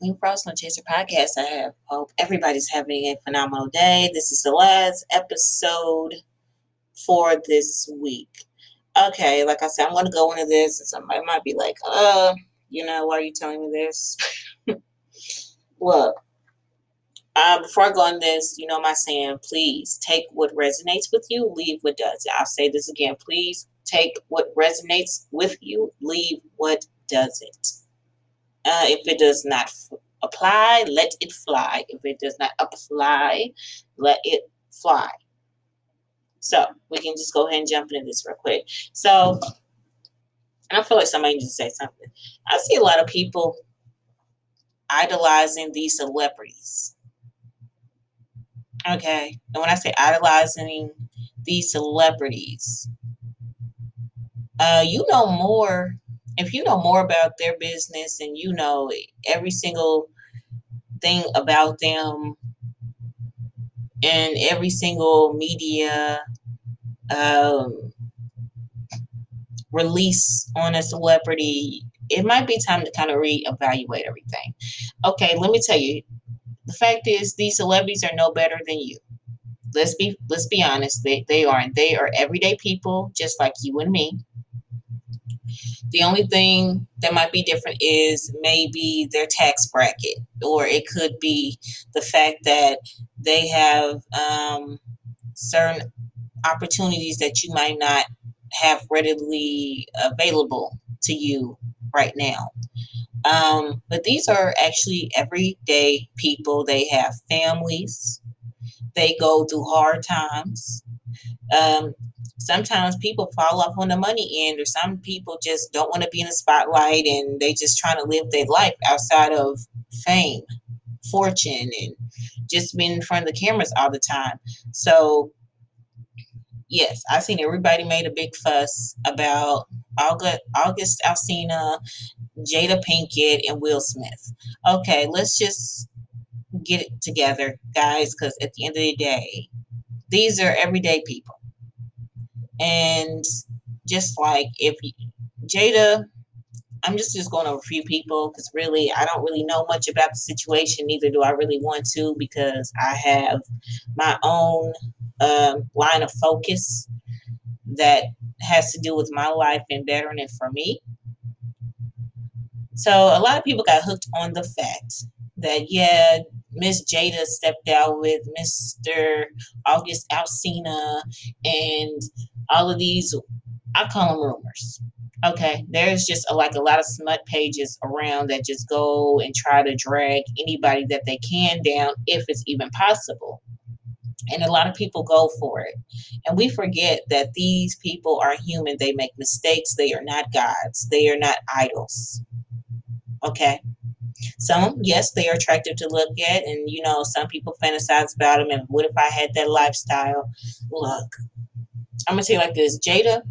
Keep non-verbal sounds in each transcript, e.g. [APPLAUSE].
Queen Frost Chaser Podcast. I have hope everybody's having a phenomenal day. This is the last episode for this week. Okay, like I said, I'm gonna go into this, and somebody might be like, "Uh, you know, why are you telling me this?" [LAUGHS] Look, uh, before I go on this, you know my saying, please take what resonates with you, leave what doesn't. I'll say this again, please take what resonates with you, leave what doesn't. Uh, if it does not apply, let it fly. If it does not apply, let it fly. So we can just go ahead and jump into this real quick. So, I feel like somebody needs to say something. I see a lot of people idolizing these celebrities. Okay. And when I say idolizing these celebrities, uh, you know more if you know more about their business and you know every single thing about them and every single media um, release on a celebrity, it might be time to kind of reevaluate everything. Okay, let me tell you, the fact is these celebrities are no better than you. Let's be let's be honest, they, they aren't. They are everyday people just like you and me. The only thing that might be different is maybe their tax bracket, or it could be the fact that they have um, certain opportunities that you might not have readily available to you right now. Um, but these are actually everyday people. They have families. They go through hard times. Um, sometimes people fall off on the money end or some people just don't want to be in the spotlight and they just trying to live their life outside of fame fortune and just being in front of the cameras all the time. So yes I've seen everybody made a big fuss about august alsina jada pinkett and will smith. Okay let's just get it together guys because at the end of the day these are everyday people and just like if Jada, I'm just just going over a few people because really I don't really know much about the situation. Neither do I really want to because I have my own um, line of focus that has to do with my life and bettering it for me. So a lot of people got hooked on the fact that yeah, Miss Jada stepped out with Mr. August Alsina and all of these, I call them rumors. Okay, there's just a, like a lot of smut pages around that just go and try to drag anybody that they can down if it's even possible. And a lot of people go for it. And we forget that these people are human. They make mistakes. They are not gods. They are not idols. Okay? Some, yes, they are attractive to look at. And, you know, some people fantasize about them. And what if I had that lifestyle? Look, I'm gonna tell you like this: Jada,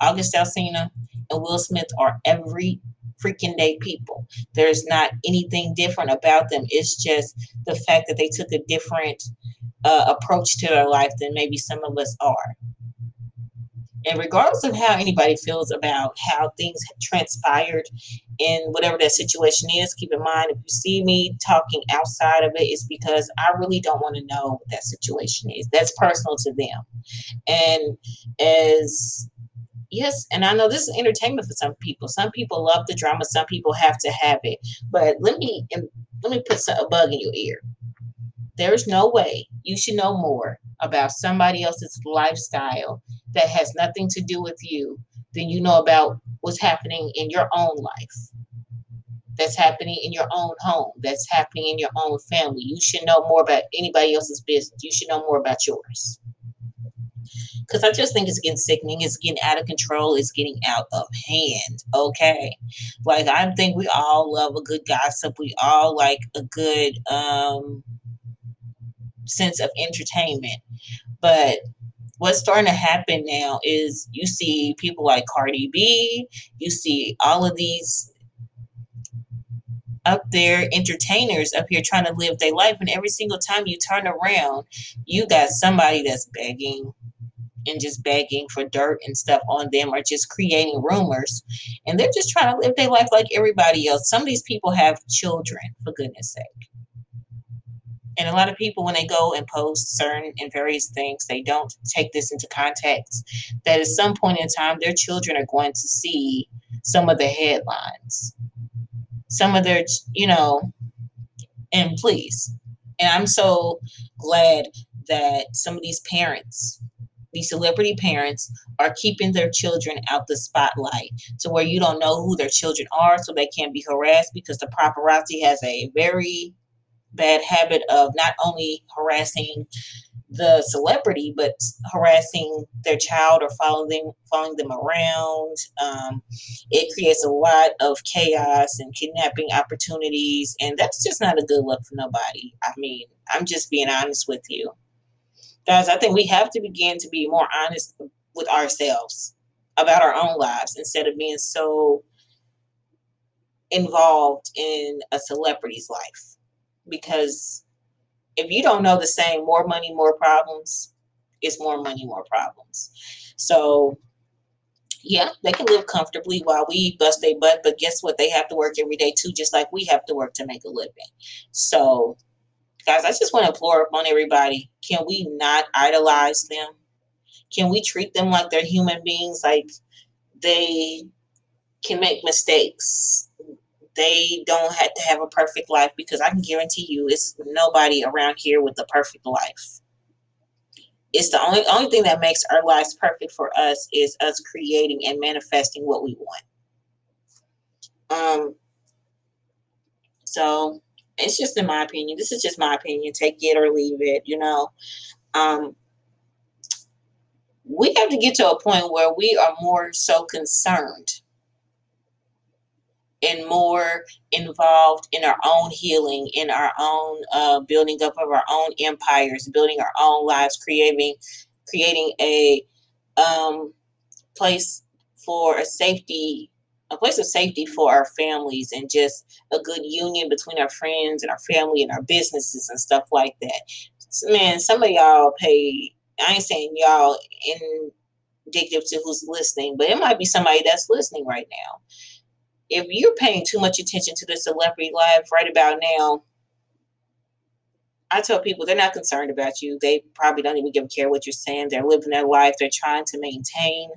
August Alsina, and Will Smith are every freaking day people. There's not anything different about them. It's just the fact that they took a different uh, approach to their life than maybe some of us are. And regardless of how anybody feels about how things transpired in whatever that situation is, keep in mind if you see me talking outside of it, it's because I really don't want to know what that situation is. That's personal to them. And as yes, and I know this is entertainment for some people. Some people love the drama, some people have to have it. But let me let me put a bug in your ear. There's no way you should know more about somebody else's lifestyle that has nothing to do with you than you know about what's happening in your own life. That's happening in your own home. That's happening in your own family. You should know more about anybody else's business. You should know more about yours. Because I just think it's getting sickening. It's getting out of control. It's getting out of hand. Okay. Like, I think we all love a good gossip. We all like a good um, sense of entertainment. But what's starting to happen now is you see people like Cardi B, you see all of these up there entertainers up here trying to live their life and every single time you turn around you got somebody that's begging and just begging for dirt and stuff on them or just creating rumors. And they're just trying to live their life like everybody else. Some of these people have children, for goodness sake. And a lot of people, when they go and post certain and various things, they don't take this into context that at some point in time, their children are going to see some of the headlines, some of their, you know, and please. And I'm so glad that some of these parents, these celebrity parents, are keeping their children out the spotlight to where you don't know who their children are so they can't be harassed because the paparazzi has a very bad habit of not only harassing the celebrity, but harassing their child or following them, following them around. Um, it creates a lot of chaos and kidnapping opportunities, and that's just not a good look for nobody. I mean, I'm just being honest with you, guys. I think we have to begin to be more honest with ourselves about our own lives instead of being so involved in a celebrity's life because if you don't know the saying more money more problems it's more money more problems. So yeah they can live comfortably while we bust their butt but guess what? They have to work every day too just like we have to work to make a living. So guys i just want to implore upon everybody can we not idolize them? Can we treat them like they're human beings? Like they can make mistakes they don't have to have a perfect life because I can guarantee you it's nobody around here with a perfect life. It's the only only thing that makes our lives perfect for us is us creating and manifesting what we want. Um so it's just in my opinion. This is just my opinion. Take it or leave it, you know. Um we have to get to a point where we are more so concerned and more involved in our own healing, in our own uh, building up of our own empires, building our own lives, creating creating a um, place for a safety, a place of safety for our families, and just a good union between our friends and our family and our businesses and stuff like that. So, man, some of y'all pay. I ain't saying y'all indicative to who's listening, but it might be somebody that's listening right now if you're paying too much attention to the celebrity life right about now, I tell people they're not concerned about you. They probably don't even give a care what you're saying. They're living their life. They're trying to maintain.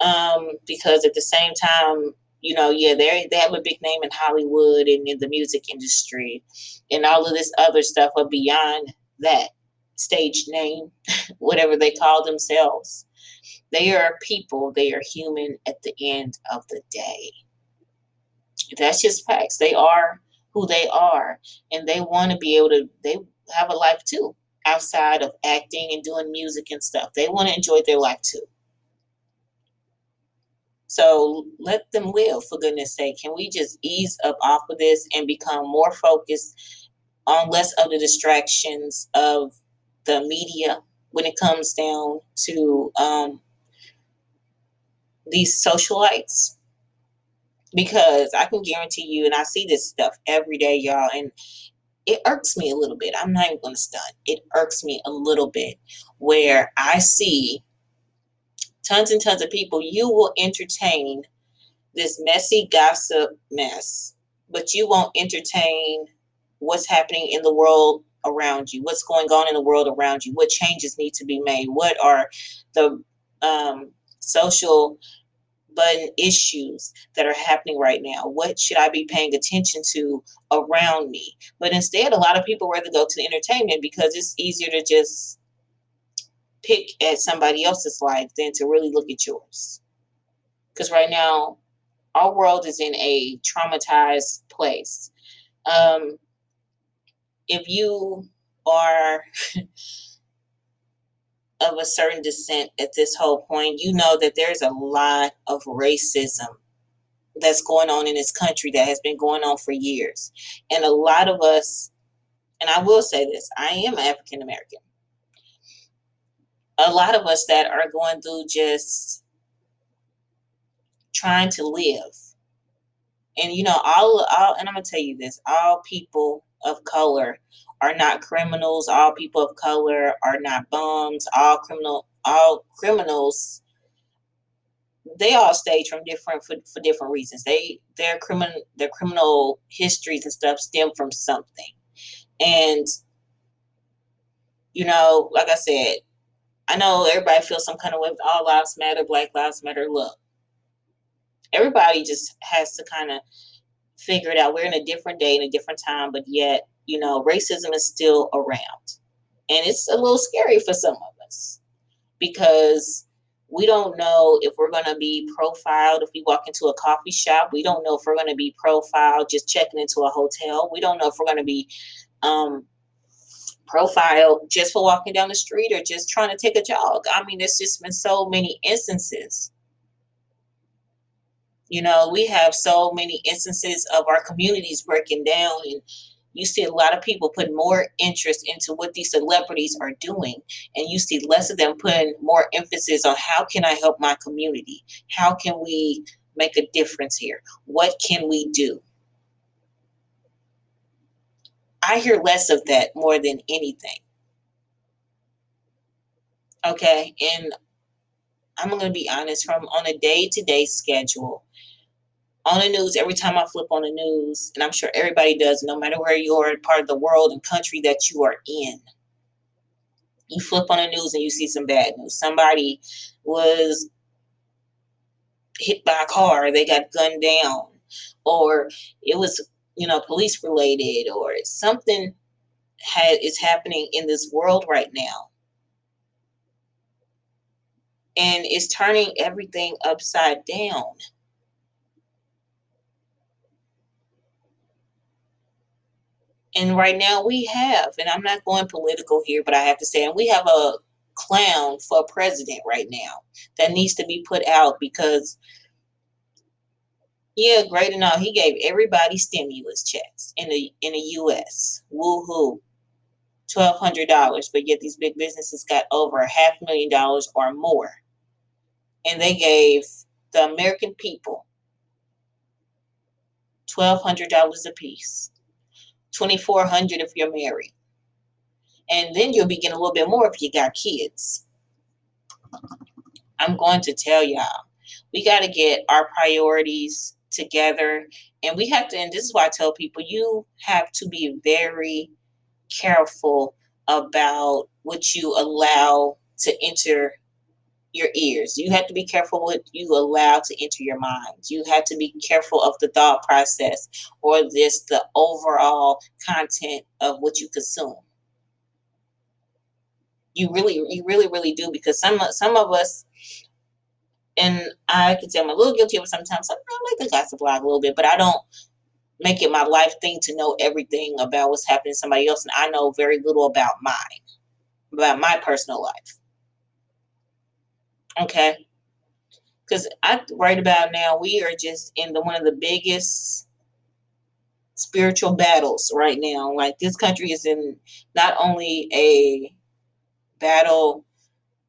Um, because at the same time, you know, yeah, they they have a big name in Hollywood and in the music industry, and all of this other stuff But beyond that stage name, [LAUGHS] whatever they call themselves. They are people. They are human at the end of the day. That's just facts. They are who they are, and they want to be able to. They have a life too outside of acting and doing music and stuff. They want to enjoy their life too. So let them live for goodness sake. Can we just ease up off of this and become more focused on less of the distractions of the media when it comes down to um, these socialites? Because I can guarantee you, and I see this stuff every day, y'all, and it irks me a little bit. I'm not even going to stunt. It irks me a little bit where I see tons and tons of people. You will entertain this messy gossip mess, but you won't entertain what's happening in the world around you, what's going on in the world around you, what changes need to be made, what are the um, social button issues that are happening right now. What should I be paying attention to around me? But instead, a lot of people rather go to entertainment because it's easier to just pick at somebody else's life than to really look at yours. Because right now, our world is in a traumatized place. Um, if you are [LAUGHS] of a certain descent at this whole point, you know that there's a lot of racism that's going on in this country that has been going on for years. And a lot of us, and I will say this, I am African American. A lot of us that are going through just trying to live. And you know, all all and I'm gonna tell you this, all people of color are not criminals. All people of color are not bums. All criminal all criminals they all stage from different for, for different reasons. They their criminal their criminal histories and stuff stem from something. And you know, like I said, I know everybody feels some kind of way with all lives matter, black lives matter. Look, everybody just has to kind of figure it out. We're in a different day and a different time, but yet, you know, racism is still around. And it's a little scary for some of us because we don't know if we're going to be profiled if we walk into a coffee shop. We don't know if we're going to be profiled just checking into a hotel. We don't know if we're going to be um, profiled just for walking down the street or just trying to take a jog. I mean, there's just been so many instances. You know, we have so many instances of our communities breaking down and you see a lot of people put more interest into what these celebrities are doing and you see less of them putting more emphasis on how can i help my community? How can we make a difference here? What can we do? I hear less of that more than anything. Okay and i'm going to be honest from on a day-to-day schedule on the news every time I flip on the news, and I'm sure everybody does, no matter where you are, part of the world and country that you are in. You flip on the news and you see some bad news. Somebody was hit by a car, they got gunned down, or it was, you know, police related, or something had, is happening in this world right now. And it's turning everything upside down And right now we have, and I'm not going political here, but I have to say, and we have a clown for president right now that needs to be put out because, yeah, great and all, he gave everybody stimulus checks in the in the U.S. Woohoo, twelve hundred dollars, but yet these big businesses got over a half million dollars or more, and they gave the American people twelve hundred dollars a piece 2400 if you're married. And then you'll be getting a little bit more if you got kids. I'm going to tell y'all, we got to get our priorities together. And we have to, and this is why I tell people, you have to be very careful about what you allow to enter your ears. You have to be careful what you allow to enter your mind. You have to be careful of the thought process or this the overall content of what you consume. You really, you really, really do because some some of us, and I can say I'm a little guilty of it sometimes. I like the gossip blog a little bit, but I don't make it my life thing to know everything about what's happening to somebody else, and I know very little about mine, about my personal life. Okay. Because I right about now we are just in the one of the biggest spiritual battles right now. Like this country is in not only a battle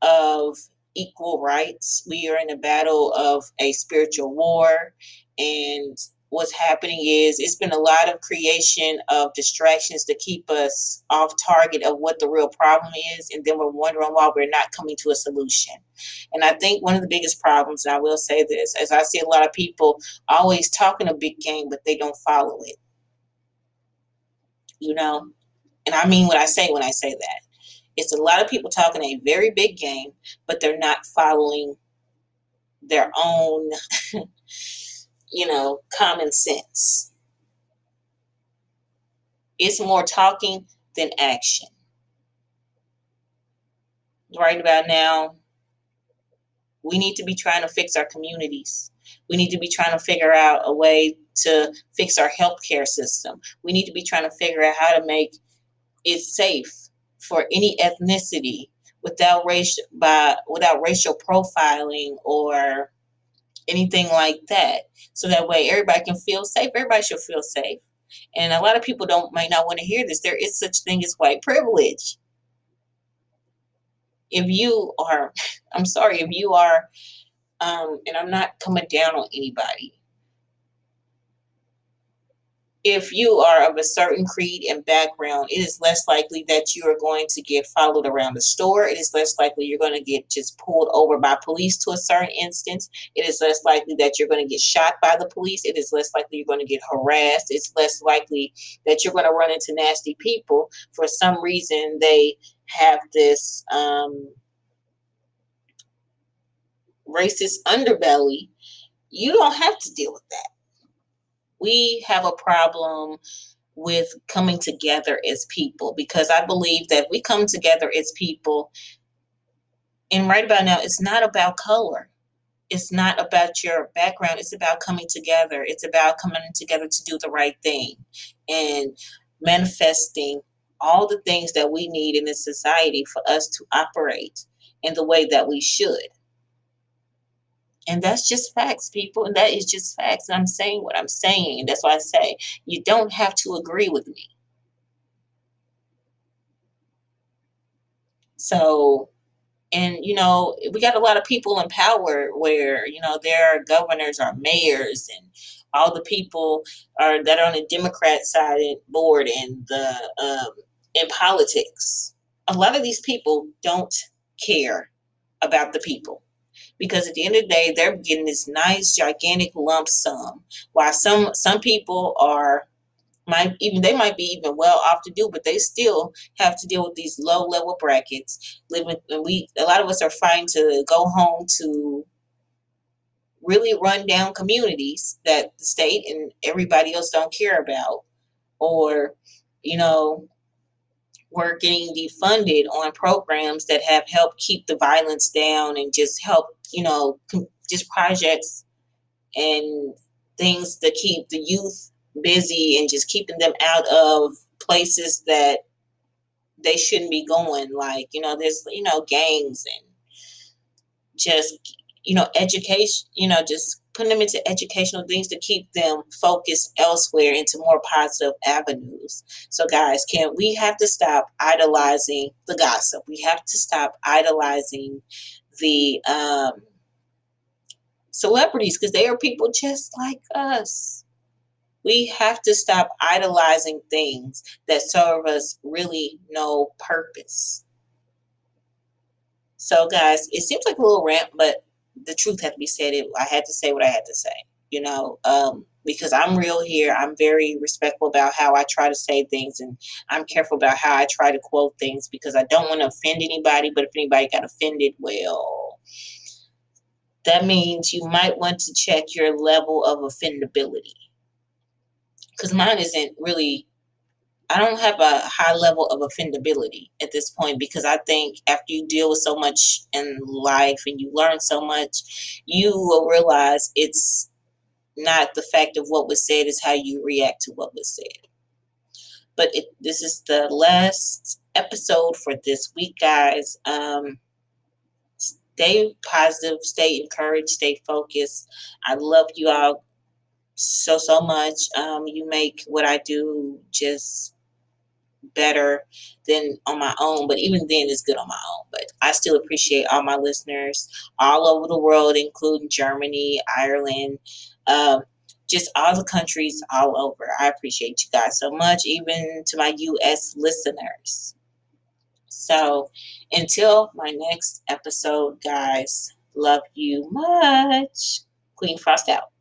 of equal rights, we are in a battle of a spiritual war and what's happening is it's been a lot of creation of distractions to keep us off target of what the real problem is and then we're wondering why we're not coming to a solution. And i think one of the biggest problems and i will say this as i see a lot of people always talking a big game but they don't follow it. You know? And i mean what i say when i say that. It's a lot of people talking a very big game but they're not following their own [LAUGHS] you know, common sense. It's more talking than action. Right about now, we need to be trying to fix our communities. We need to be trying to figure out a way to fix our healthcare system. We need to be trying to figure out how to make it safe for any ethnicity without race by without racial profiling or anything like that. So that way everybody can feel safe. Everybody should feel safe. And a lot of people don't might not want to hear this. There is such thing as white privilege. If you are, [LAUGHS] I'm sorry, if you are, um, and I'm not coming down on anybody. If you are of a certain creed and background, it is less likely that you are going to get followed around the store. It is less likely you're going to get just pulled over by police to a certain instance. It is less likely that you're going to get shot by the police. It is less likely you're going to get harassed. It's less likely that you're going to run into nasty people. For some reason, they have this um, racist underbelly. You don't have to deal with that we have a problem with coming together as people because I believe that we come together as people. And right about now, it's not about color. It's not about your background. It's about coming together. It's about coming together to do the right thing and manifesting all the things that we need in this society for us to operate in the way that we should. And that's just facts, people. And that is just facts. And I'm saying what I'm saying. That's why I say you don't have to agree with me. So, and you know, we got a lot of people in power where, you know, there are governors or mayors and all the people are that are on the Democrat side and board and the um, in politics. A lot of these people don't care about the people because at the end of the day, they're getting this nice, gigantic lump sum. While some some people are might even they might be even well off to do, but they still have to deal with these low level brackets. Living and we a lot of us are fighting to go home to really run down communities that the state and everybody else don't care about. Or, you know, we're getting defunded on programs that have helped keep the violence down and just help, you know, just projects and things to keep the youth busy and just keeping them out of places that they shouldn't be going. Like, you know, there's, you know, gangs and just, you know, education, you know, just putting them into educational things to keep them focused elsewhere into more positive avenues. So, guys, can we have to stop idolizing the gossip? We have to stop idolizing the um, celebrities because they are people just like us. We have to stop idolizing things that serve us really no purpose. So, guys, it seems like a little rant, but the truth had to be said. It, I had to say what I had to say, you know, um, because I'm real here. I'm very respectful about how I try to say things, and I'm careful about how I try to quote things because I don't want to offend anybody. But if anybody got offended, well, that means you might want to check your level of offendability because mine isn't really I don't have a high level of offendability at this point because I think after you deal with so much in life and you learn so much, you will realize it's not the fact of what was said, is how you react to what was said. But it, this is the last episode for this week, guys. Um, stay positive, stay encouraged, stay focused. I love you all so so much. Um, you make what I do just better than on my own, but even then it's good on my own. But I still appreciate all my listeners all over the world, including Germany, Ireland, um, just all the countries all over. I appreciate you guys so much, even to my US listeners. So until my next episode, guys, love you much. Queen Frost out.